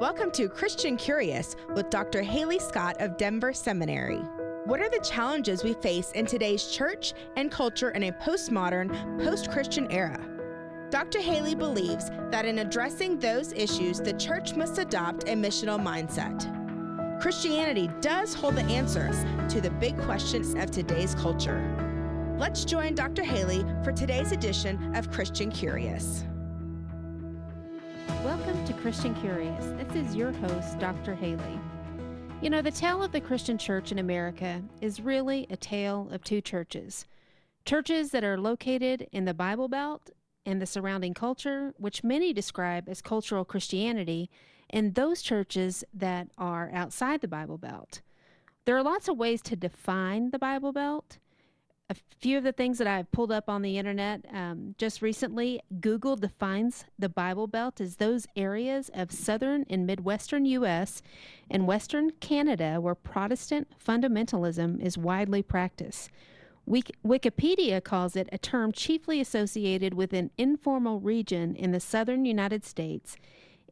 Welcome to Christian Curious with Dr. Halee Scott of Denver Seminary. What are the challenges we face in today's church and culture in a postmodern, post Christian era? Dr. Halee believes that in addressing those issues, the church must adopt a missional mindset. Christianity does hold the answers to the big questions of today's culture. Let's join Dr. Halee for today's edition of Christian Curious. Christian Curious. This is your host, Dr. Halee. You know, the tale of the Christian church in America is really a tale of two churches churches that are located in the Bible Belt and the surrounding culture, which many describe as cultural Christianity, and those churches that are outside the Bible Belt. There are lots of ways to define the Bible Belt a few of the things that I've pulled up on the internet um, just recently. Google defines the Bible Belt as those areas of southern and midwestern U.S. and western Canada where Protestant fundamentalism is widely practiced. Wikipedia calls it a term chiefly associated with an informal region in the southern United States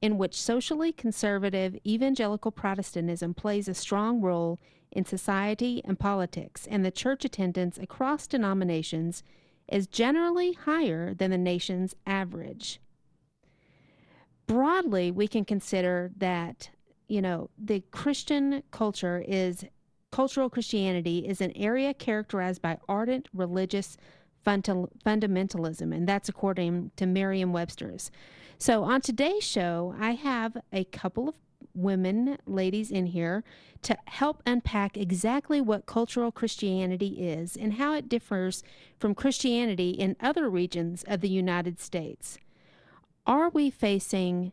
in which socially conservative evangelical Protestantism plays a strong role in society and politics, and the church attendance across denominations is generally higher than the nation's average. Broadly, we can consider that, you know, the Christian culture is cultural Christianity is an area characterized by ardent religious fundamentalism, and that's according to Merriam Webster's. So, on today's show, I have a couple of women, ladies in here, to help unpack exactly what cultural Christianity is and how it differs from Christianity in other regions of the United States. Are we facing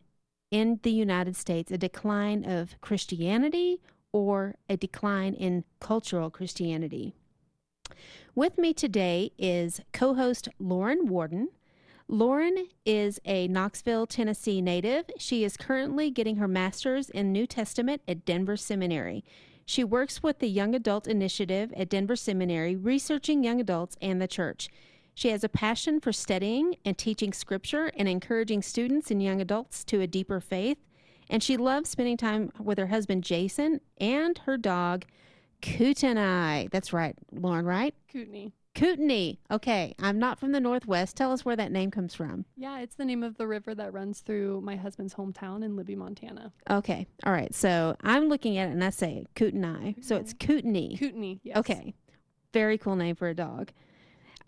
in the United States a decline of Christianity or a decline in cultural Christianity? With me today is co host Lauren Warden. Lauren is a Knoxville, Tennessee native. She is currently getting her master's in New Testament at Denver Seminary. She works with the Young Adult Initiative at Denver Seminary, researching young adults and the church. She has a passion for studying and teaching scripture and encouraging students and young adults to a deeper faith. And she loves spending time with her husband, Jason, and her dog, Kootenai. That's right, Lauren, right? Kootenai. Kootenai. Okay, I'm not from the Northwest. Tell us where that name comes from. Yeah, it's the name of the river that runs through my husband's hometown in Libby, Montana. Okay, all right. So I'm looking at it and I say Kootenai. So it's Kootenai. Kootenai, yes. Okay, very cool name for a dog.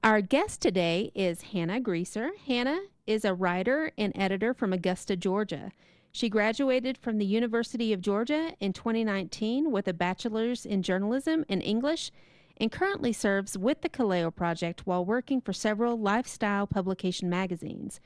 Our guest today is Hannah Greaser. Hannah is a writer and editor from Augusta, Georgia. She graduated from the University of Georgia in 2019 with a bachelor's in journalism and English and currently serves with the Kaleo Project while working for several lifestyle publication magazines.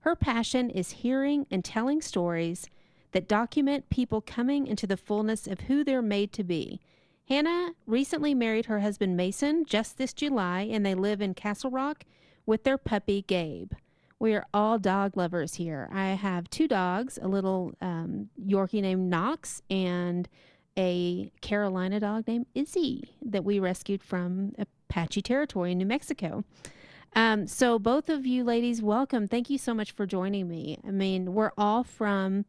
Her passion is hearing and telling stories that document people coming into the fullness of who they're made to be. Hannah recently married her husband Mason just this July, and they live in Castle Rock with their puppy Gabe. We are all dog lovers here. I have two dogs, a little um, Yorkie named Knox and a Carolina dog named Izzy that we rescued from Apache territory in New Mexico. Um, so, both of you ladies, welcome. Thank you so much for joining me. I mean, we're all from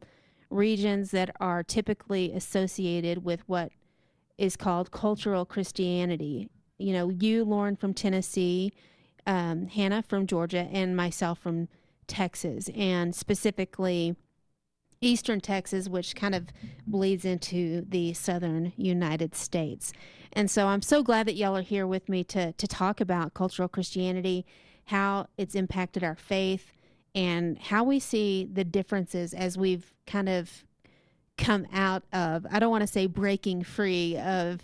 regions that are typically associated with what is called cultural Christianity. You know, you, Lauren, from Tennessee, um, Hannah from Georgia, and myself from Texas, and specifically eastern Texas, which kind of bleeds into the southern United States. And so I'm so glad that y'all are here with me to, to talk about cultural Christianity, how it's impacted our faith, and how we see the differences as we've kind of come out of, I don't want to say breaking free of,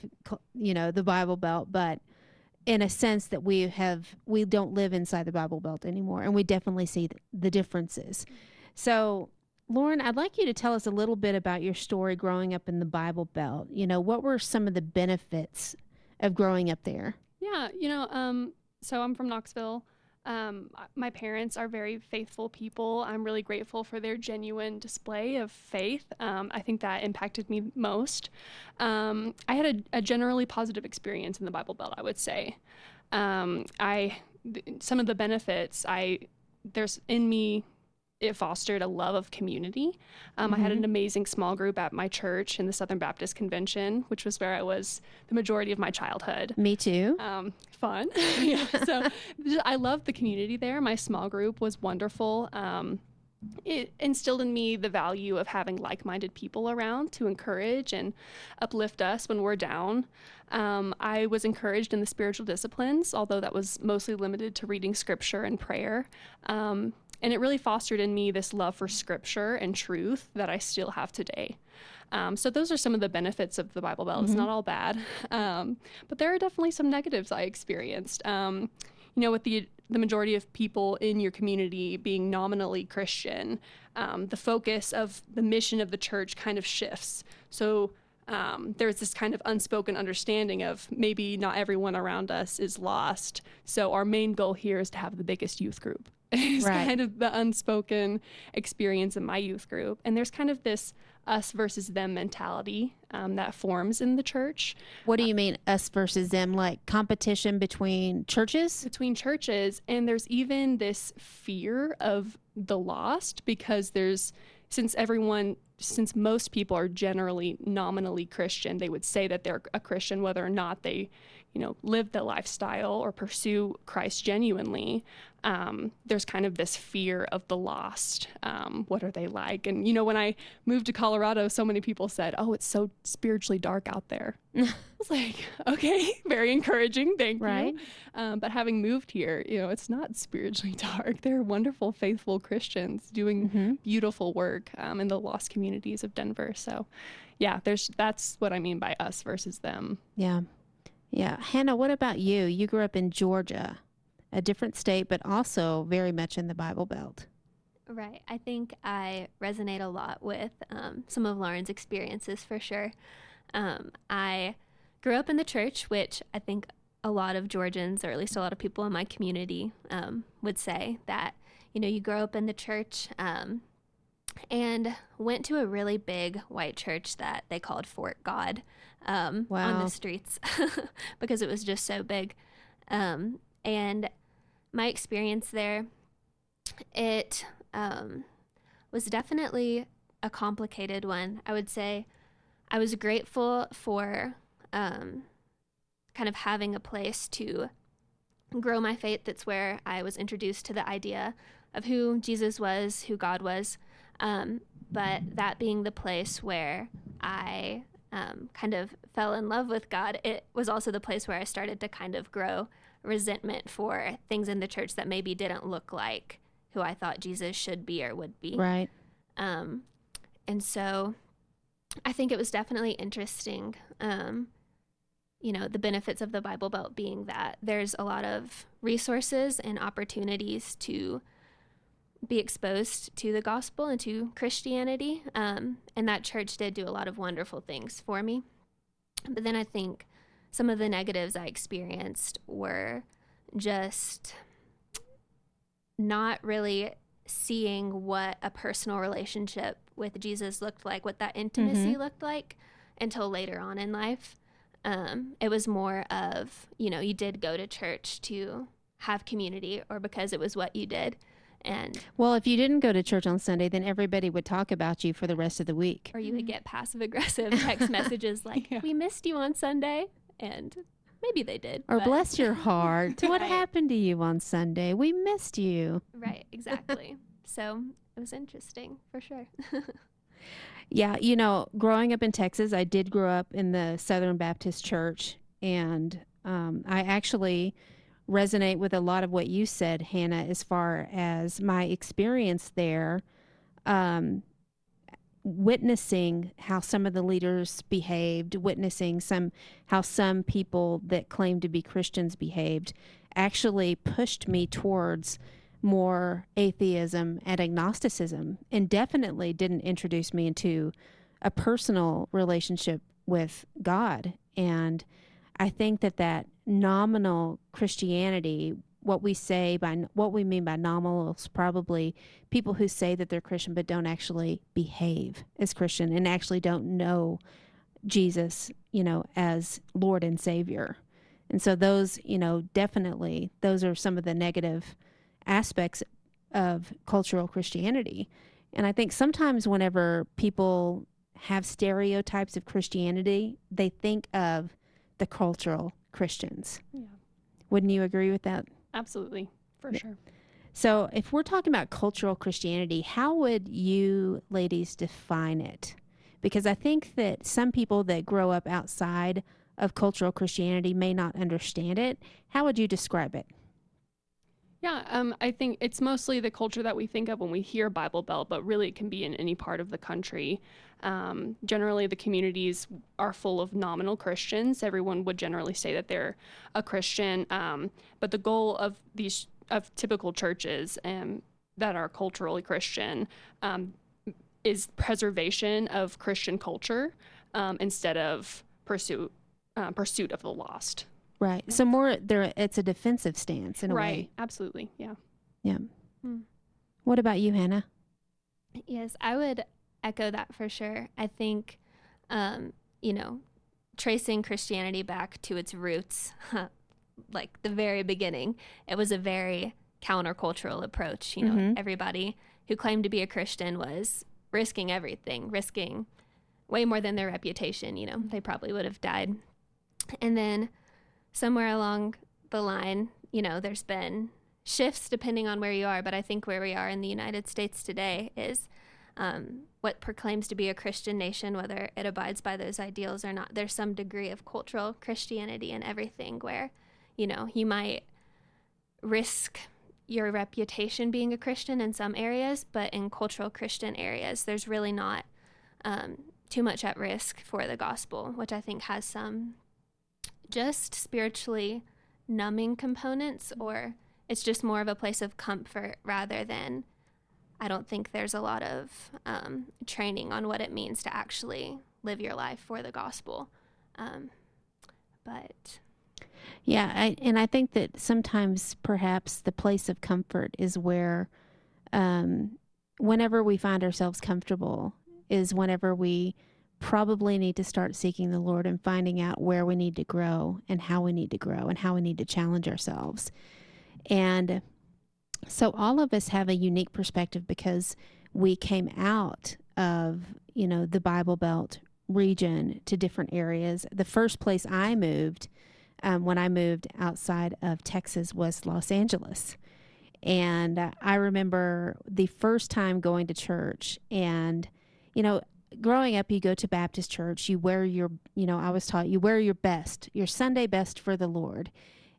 you know, the Bible Belt, but in a sense that we have, we don't live inside the Bible Belt anymore. And we definitely see the differences. So Lauren, I'd like you to tell us a little bit about your story growing up in the Bible Belt. You know, what were some of the benefits of growing up there? Yeah, you know, um, so I'm from Knoxville. Um, my parents are very faithful people. I'm really grateful for their genuine display of faith. Um, I think that impacted me most. Um, I had a, a, generally positive experience in the Bible Belt, I would say. Um, I th- some of the benefits I there's in me it fostered a love of community. Um, mm-hmm. I had an mm-hmm. amazing small group at my church in the Southern Baptist Convention, which was where I was the majority of my childhood. Me too. Um, fun. yeah. So I loved the community there. My small group was wonderful. Um, it instilled in me the value of having like minded people around to encourage and uplift us when we're down. Um, I was encouraged in the spiritual disciplines, although that was mostly limited to reading scripture and prayer. Um, and it really fostered in me this love for scripture and truth that I still have today. Um, so those are some of the benefits of the Bible Belt. Mm-hmm. It's not all bad, um, but there are definitely some negatives I experienced. Um, you know, with the the majority of people in your community being nominally Christian, um, the focus of the mission of the church kind of shifts. So um, there's this kind of unspoken understanding of maybe not everyone around us is lost. So our main goal here is to have the biggest youth group. it's right. kind of the unspoken experience in my youth group. And there's kind of this us versus them mentality um, that forms in the church. What do you mean, us versus them? Like competition between churches? Between churches. And there's even this fear of the lost because there's, since everyone, since most people are generally nominally Christian, they would say that they're a Christian whether or not they you know, live the lifestyle or pursue Christ genuinely, um, there's kind of this fear of the lost. Um, what are they like? And, you know, when I moved to Colorado, so many people said, oh, it's so spiritually dark out there. I was like, okay, very encouraging. Thank right. you. Um, but having moved here, you know, it's not spiritually dark. They're wonderful, faithful Christians doing mm-hmm. beautiful work um, in the lost communities of Denver. So, yeah, there's that's what I mean by us versus them. Yeah. Yeah. Hannah, what about you? You grew up in Georgia, a different state, but also very much in the Bible Belt. Right. I think I resonate a lot with um, some of Lauren's experiences for sure. Um, I grew up in the church, which I think a lot of Georgians, or at least a lot of people in my community, um, would say that, you know, you grow up in the church um, and went to a really big white church that they called Fort God um, wow. on the streets because it was just so big. Um, and my experience there, it um, was definitely a complicated one. I would say I was grateful for um, kind of having a place to grow my faith. That's where I was introduced to the idea of who Jesus was, who God was. Um, but that being the place where I um, kind of fell in love with God, it was also the place where I started to kind of grow resentment for things in the church that maybe didn't look like who I thought Jesus should be or would be. Right. Um, and so I think it was definitely interesting. Um, you know, the benefits of the Bible Belt being that there's a lot of resources and opportunities to be exposed to the gospel and to Christianity. Um, and that church did do a lot of wonderful things for me. But then I think some of the negatives I experienced were just not really seeing what a personal relationship with Jesus looked like, what that intimacy mm-hmm. looked like until later on in life. Um, it was more of, you know, you did go to church to have community or because it was what you did. And well, if you didn't go to church on Sunday, then everybody would talk about you for the rest of the week. Or you would get passive aggressive text messages like, yeah. "We missed you on Sunday," and maybe they did. Or bless your heart, what right. happened to you on Sunday? We missed you. Right, exactly. so it was interesting for sure. yeah, you know, growing up in Texas, I did grow up in the Southern Baptist Church, and um, I actually resonate with a lot of what you said, Hannah, as far as my experience there, um, witnessing how some of the leaders behaved, witnessing some how some people that claimed to be Christians behaved, actually pushed me towards more atheism and agnosticism, and definitely didn't introduce me into a personal relationship with God. And I think that that nominal Christianity, what we say by what we mean by nominal is probably people who say that they're Christian but don't actually behave as Christian and actually don't know Jesus, you know, as Lord and Savior. And so those, you know, definitely those are some of the negative aspects of cultural Christianity. And I think sometimes whenever people have stereotypes of Christianity, they think of the cultural Christians. Yeah. Wouldn't you agree with that? Absolutely, for Yeah. sure. So, if we're talking about cultural Christianity, how would you ladies define it? Because I think that some people that grow up outside of cultural Christianity may not understand it. How would you describe it? Yeah, um, I think it's mostly the culture that we think of when we hear Bible Belt, but really it can be in any part of the country. Um, generally, the communities are full of nominal Christians. Everyone would generally say that they're a Christian, um, but the goal of these of typical churches um, that are culturally Christian um, is preservation of Christian culture um, instead of pursuit uh, pursuit of the lost. Right. So more there it's a defensive stance in a right. way. Absolutely. Yeah. Yeah. Hmm. What about you, Hannah? Yes, I would echo that for sure. I think, um, you know, tracing Christianity back to its roots, like the very beginning, it was a very countercultural approach. You know, Mhm. everybody who claimed to be a Christian was risking everything, risking way more than their reputation. You know, they probably would have died. And then somewhere along the line, you know, there's been shifts depending on where you are, but I think where we are in the United States today is um, what proclaims to be a Christian nation, whether it abides by those ideals or not. There's some degree of cultural Christianity in everything where, you know, you might risk your reputation being a Christian in some areas, but in cultural Christian areas, there's really not um, too much at risk for the gospel, which I think has some just spiritually numbing components, or it's just more of a place of comfort rather than. I don't think there's a lot of um, training on what it means to actually live your life for the gospel. Um, but Yeah, I, and I think that sometimes perhaps the place of comfort is where, um, whenever we find ourselves comfortable, is whenever we probably need to start seeking the Lord and finding out where we need to grow and how we need to grow and how we need to challenge ourselves. And so all of us have a unique perspective because we came out of, you know, the Bible Belt region to different areas. The first place I moved um, when I moved outside of Texas was Los Angeles. And I remember the first time going to church, and, you know, growing up, you go to Baptist church, you wear your, you know, I was taught you wear your best, your Sunday best for the Lord.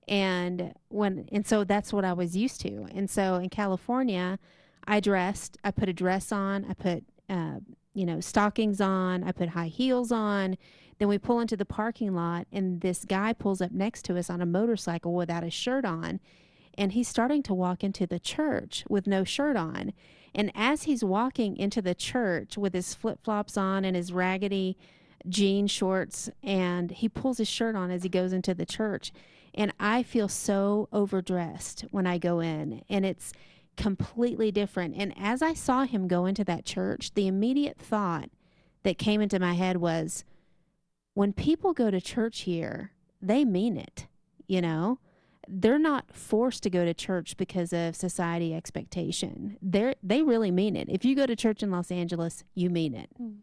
And when, and so that's what I was used to. And so in California, I dressed, I put a dress on, I put, uh, you know, stockings on, I put high heels on. Then we pull into the parking lot, and this guy pulls up next to us on a motorcycle without a shirt on. And he's starting to walk into the church with no shirt on. And as he's walking into the church with his flip flops on and his raggedy jean shorts, and he pulls his shirt on as he goes into the church. And I feel so overdressed when I go in, and it's completely different. And as I saw him go into that church, the immediate thought that came into my head was when people go to church here, they mean it, you know? They're not forced to go to church because of society expectation. They they really mean it. If you go to church in Los Angeles, you mean it. Mm.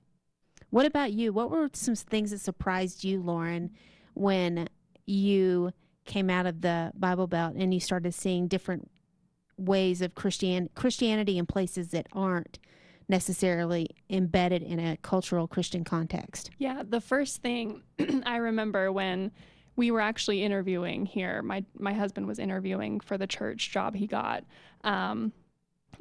What about you? What were some things that surprised you, Lauren, when you came out of the Bible Belt and you started seeing different ways of Christian Christianity in places that aren't necessarily embedded in a cultural Christian context? Yeah, the first thing I remember when we were actually interviewing here, my my husband was interviewing for the church job he got. Um,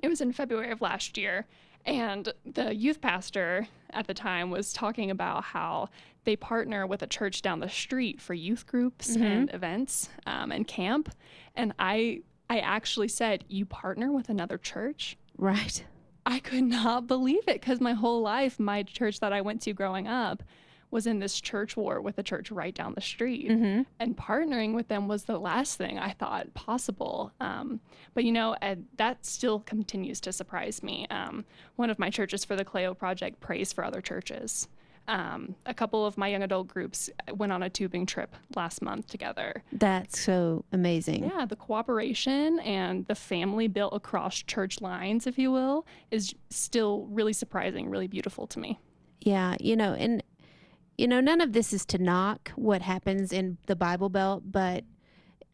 it was in February of last year, and the youth pastor at the time was talking about how they partner with a church down the street for youth groups Mhm. and events um, and camp. And I I actually said, "You partner with another church." Right. I could not believe it because my whole life, my church that I went to growing up was in this church war with a church right down the street. Mm-hmm. And partnering with them was the last thing I thought possible. Um, but you know, that still continues to surprise me. Um, one of my churches for the Kaleo Project prays for other churches. um, a couple of my young adult groups went on a tubing trip last month together. That's so amazing. Yeah, the cooperation and the family built across church lines, if you will, is still really surprising, really beautiful to me. Yeah, you know, and you know, none of this is to knock what happens in the Bible Belt, but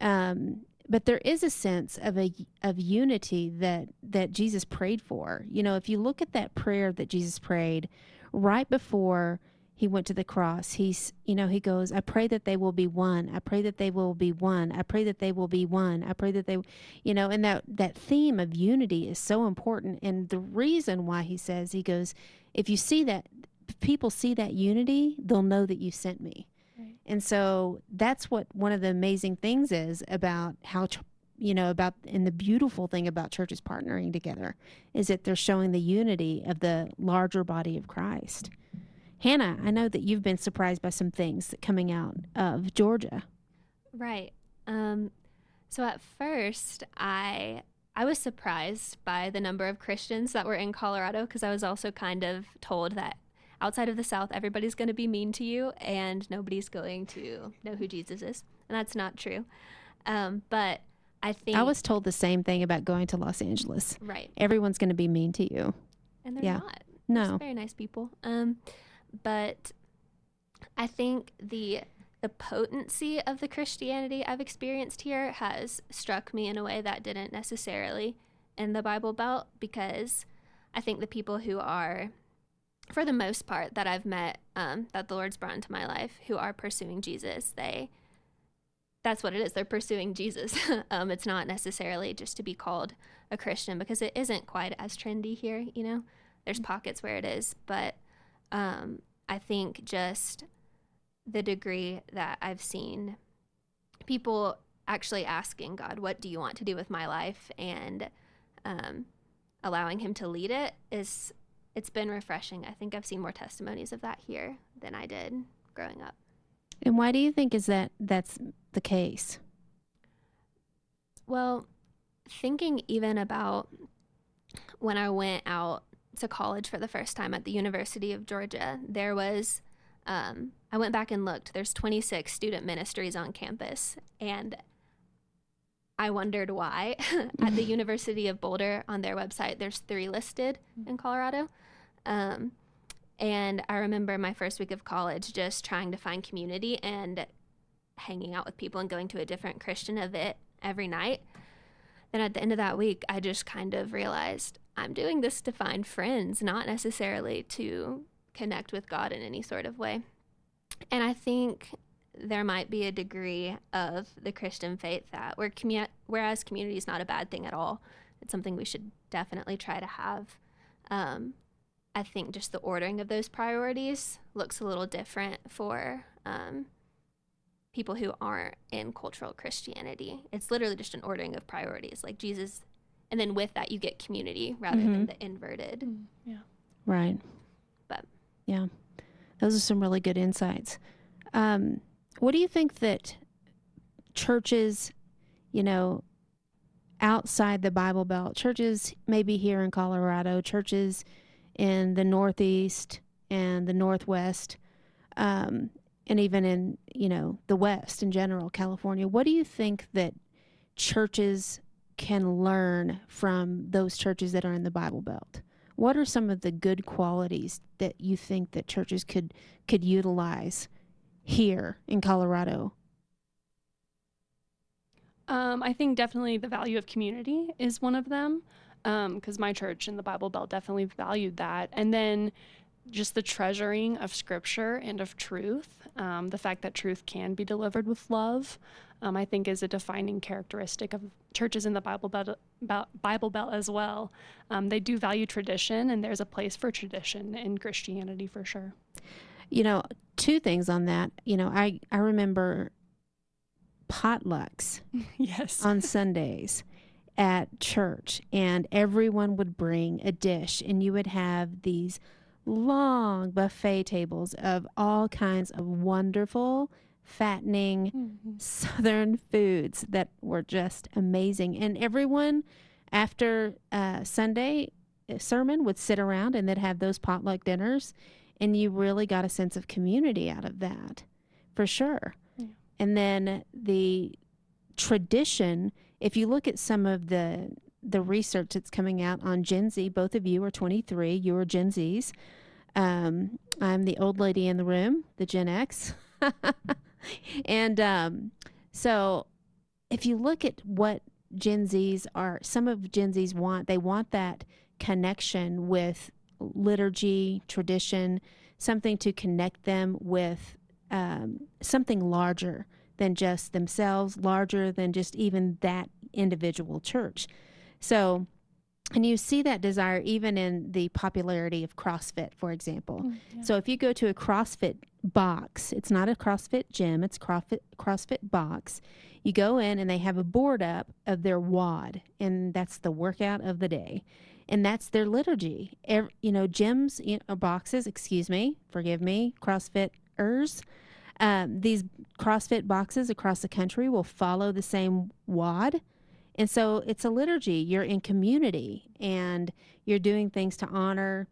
um, but there is a sense of a of unity that that Jesus prayed for. You know, if you look at that prayer that Jesus prayed right before he went to the cross, he's you know, he goes, I pray that they will be one. I pray that they will be one. I pray that they will be one. I pray that they you know, and that that theme of unity is so important and the reason why he says he goes, if you see that if people see that unity, they'll know that you sent me. Right. And so that's what one of the amazing things is about how, ch- you know, about, and the beautiful thing about churches partnering together is that they're showing the unity of the larger body of Christ. Hannah, I know that you've been surprised by some things coming out of Georgia. Right. Um, so at first, I I was surprised by the number of Christians that were in Colorado because I was also kind of told that outside of the South, everybody's going to be mean to you and nobody's going to know who Jesus is. And that's not true. Um, but I think. I was told the same thing about going to Los Angeles. Right. Everyone's going to be mean to you. And they're Yeah. not. They're No. very nice people. Um, but I think the the potency of the Christianity I've experienced here has struck me in a way that didn't necessarily in the Bible Belt because I think the people who are, for the most part, that I've met, um, that the Lord's brought into my life, who are pursuing Jesus, they that's what it is. They're pursuing Jesus. um, it's not necessarily just to be called a Christian because it isn't quite as trendy here. You know, there's pockets where it is, but um, I think just the degree that I've seen people actually asking God, "What do you want to do with my life?" and um, allowing Him to lead it is it's been refreshing. I think I've seen more testimonies of that here than I did growing up. And why do you think is that that's the case? Well, thinking even about when I went out to college for the first time at the University of Georgia, there was, um, I went back and looked, there's 26 student ministries on campus. And I wondered why. at the University of Boulder, on their website, there's three listed in Colorado. Um, and I remember my first week of college just trying to find community and hanging out with people and going to a different Christian event every night. Then at the end of that week, I just kind of realized I'm doing this to find friends, not necessarily to connect with God in any sort of way. And I think there might be a degree of the Christian faith that where commu- whereas community is not a bad thing at all, it's something we should definitely try to have. Um, I think just the ordering of those priorities looks a little different for um, people who aren't in cultural Christianity. It's literally just an ordering of priorities, like Jesus, and then with that you get community rather than Mhm. the inverted. Mm, Yeah. Right. But- yeah, those are some really good insights. Um, what do you think that churches, you know, outside the Bible Belt, churches maybe here in Colorado, churches in the Northeast and the Northwest, um, and even in you know the West in general, California. What do you think that churches can learn from those churches that are in the Bible Belt? What are some of the good qualities that you think that churches could could utilize here in Colorado? Um, I think definitely the value of community is one of them, because my church in the Bible Belt definitely valued that. And then just the treasuring of Scripture and of truth, um, the fact that truth can be delivered with love, um, I think is a defining characteristic of churches in the Bible Belt, Bible Belt as well. Um, they do value tradition, and there's a place for tradition in Christianity for sure. You know, two things on that. You know, I I remember potlucks yes. on Sundays at church, and everyone would bring a dish, and you would have these long buffet tables of all kinds of wonderful, fattening Mhm. southern foods that were just amazing. And everyone, after uh, Sunday sermon, would sit around and they'd have those potluck dinners. And you really got a sense of community out of that, for sure. Yeah. And then the tradition, if you look at some of the the research that's coming out on Gen Z, both of you are 23, you are Gen Zs. Um, I'm the old lady in the room, the Gen X. and um, so if you look at what Gen Zs are, some of Gen Zs want, they want that connection with liturgy, tradition, something to connect them with um, something larger than just themselves, larger than just even that individual church. So, and you see that desire even in the popularity of CrossFit, for example. Mm, yeah. So if you go to a CrossFit box, it's not a CrossFit gym, it's CrossFit CrossFit box. You go in and they have a board up of their WOD, and that's the workout of the day. And that's their liturgy. Ev you know, gyms, you know, boxes, excuse me, forgive me, CrossFitters. Um, these CrossFit boxes across the country will follow the same WOD. And so it's a liturgy. You're in community and you're doing things to honor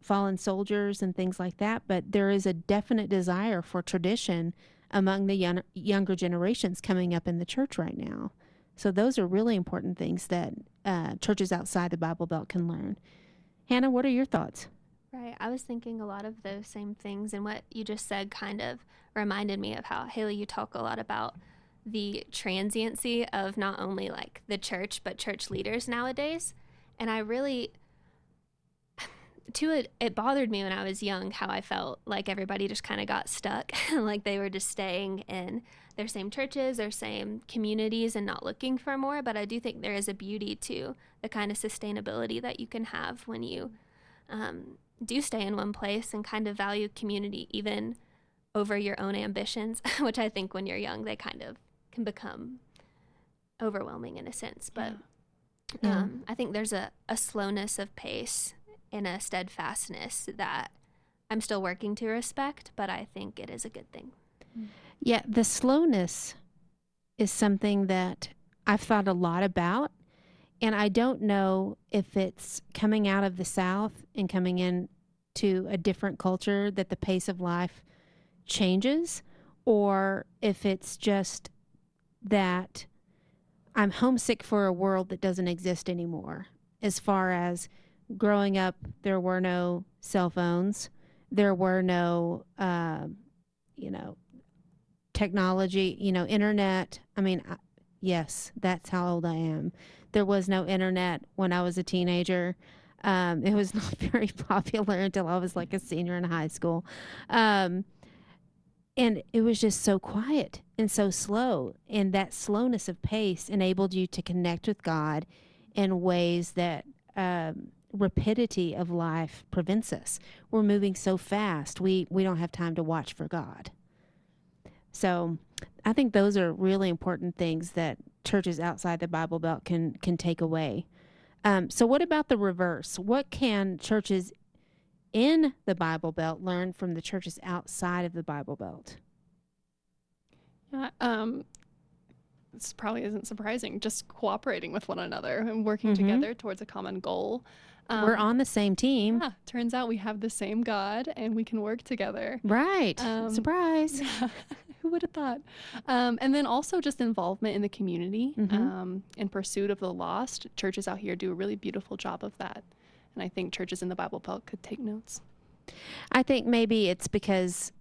fallen soldiers and things like that. But there is a definite desire for tradition among the young, younger generations coming up in the church right now. So those are really important things that uh, churches outside the Bible Belt can learn. Hannah, what are your thoughts? Right. I was thinking a lot of those same things, and what you just said kind of reminded me of how Halee, you talk a lot about the transiency of not only like the church but church leaders nowadays. And I really to it it bothered me when I was young how I felt like everybody just kind of got stuck, like they were just staying in their same churches, their same communities and not looking for more, but I do think there is a beauty to the kind of sustainability that you can have when you um, do stay in one place and kind of value community even over your own ambitions, which I think when you're young they kind of can become overwhelming in a sense. But Yeah. um, I think there's a, a slowness of pace and a steadfastness that I'm still working to respect, but I think it is a good thing. Yeah, the slowness is something that I've thought a lot about. And I don't know if it's coming out of the South and coming in to a different culture that the pace of life changes, or if it's just that I'm homesick for a world that doesn't exist anymore. As far as growing up, there were no cell phones, there were no, uh, you know, technology, you know, internet. I mean, I, yes, that's how old I am. There was no internet when I was a teenager. Um, it was not very popular until I was like a senior in high school. Um, and it was just so quiet and so slow. And that slowness of pace enabled you to connect with God in ways that um, rapidity of life prevents us. We're moving so fast, we, we don't have time to watch for God. So I think those are really important things that churches outside the Bible Belt can can take away. Um, so what about the reverse? What can churches in the Bible Belt learn from the churches outside of the Bible Belt? Yeah, um, this probably isn't surprising. Just cooperating with one another and working Mhm. together towards a common goal. Um, We're on the same team. Yeah, turns out we have the same God and we can work together. Right. Um, Surprise. Yeah, who would have thought? Um, and then also just involvement in the community Mhm. um, in pursuit of the lost. Churches out here do a really beautiful job of that. And I think churches in the Bible Belt could take notes. I think maybe it's because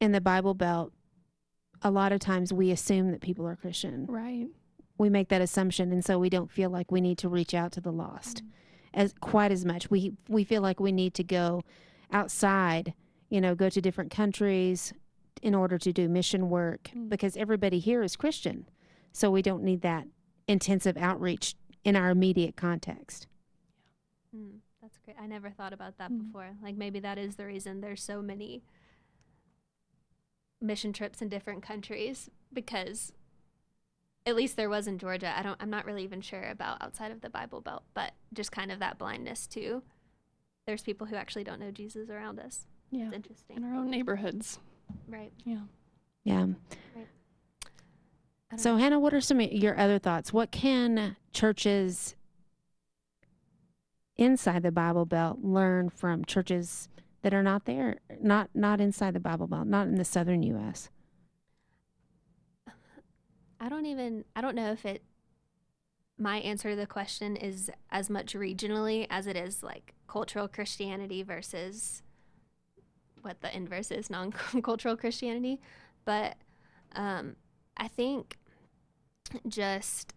in the Bible Belt, a lot of times we assume that people are Christian. Right. We make that assumption, and so we don't feel like we need to reach out to the lost as quite as much. We we feel like we need to go outside, you know, go to different countries in order to do mission work Mm. because everybody here is Christian, so we don't need that intensive outreach in our immediate context. Mm, that's great. I never thought about that Mm. before. Like maybe that is the reason there's so many mission trips in different countries because at least there was in Georgia. I don't I'm not really even sure about outside of the Bible Belt, but just kind of that blindness to there's people who actually don't know Jesus around us. Yeah. It's interesting. In our own neighborhoods. Right. Yeah. Yeah. I don't So, know. Hannah, what are some of your other thoughts? What can churches inside the Bible Belt learn from churches that are not there, not not inside the Bible Belt, not in the southern U.S. I don't even I don't know if it my answer to the question is as much regionally as it is like cultural Christianity versus what the inverse is non-cultural Christianity, but um, I think just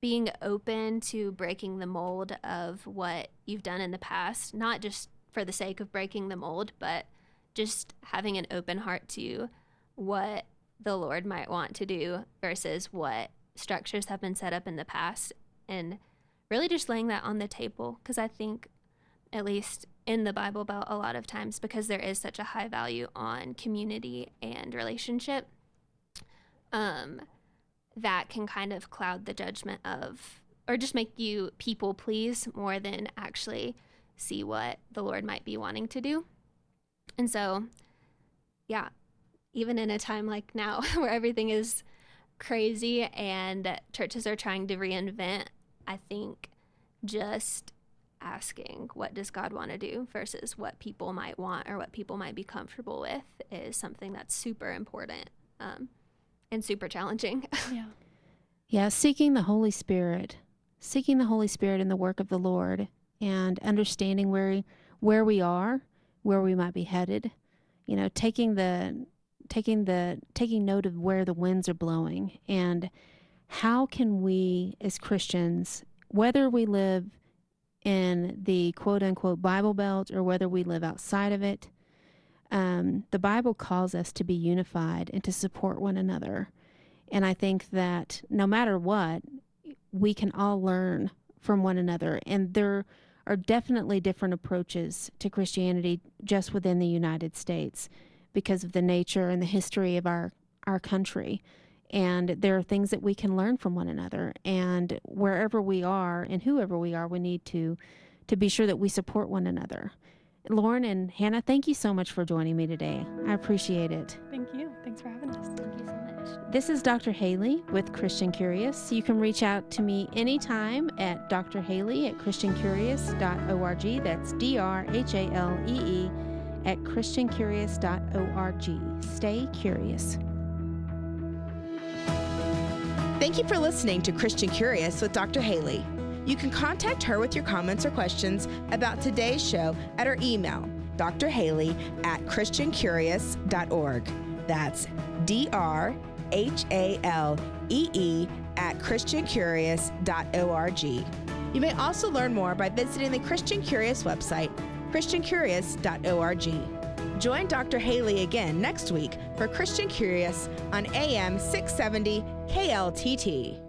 being open to breaking the mold of what you've done in the past, not just for the sake of breaking the mold, but just having an open heart to what the Lord might want to do versus what structures have been set up in the past and really just laying that on the table. Because I think at least in the Bible Belt a lot of times because there is such a high value on community and relationship um that can kind of cloud the judgment of or just make you people please more than actually see what the Lord might be wanting to do. And so yeah, even in a time like now where everything is crazy and churches are trying to reinvent, I think just asking what does God want to do versus what people might want or what people might be comfortable with is something that's super important um, and super challenging. Yeah. Yeah, seeking the Holy Spirit, seeking the Holy Spirit in the work of the Lord, and understanding where where we are, where we might be headed. You know, taking the taking the taking note of where the winds are blowing and how can we as Christians, whether we live in the quote unquote Bible Belt or whether we live outside of it, um, the Bible calls us to be unified and to support one another. And I think that no matter what, we can all learn from one another. And there are definitely different approaches to Christianity just within the United States because of the nature and the history of our, our country. And there are things that we can learn from one another. And wherever we are and whoever we are, we need to, to be sure that we support one another. Lauren and Hannah, thank you so much for joining me today. I appreciate it. Thank you. Thanks for having us. Thank you so much. This is Dr. Halee with Christian Curious. You can reach out to me anytime at Dr. Halee at ChristianCurious.org. That's D R H A L E E at ChristianCurious.org. Stay curious. Thank you for listening to Christian Curious with Dr. Halee. You can contact her with your comments or questions about today's show at her email, drhalee at christiancurious.org. That's D R H A L E E at christiancurious.org. You may also learn more by visiting the Christian Curious website, christiancurious.org. Join Dr. Halee again next week for Christian Curious on AM 670 KLTT.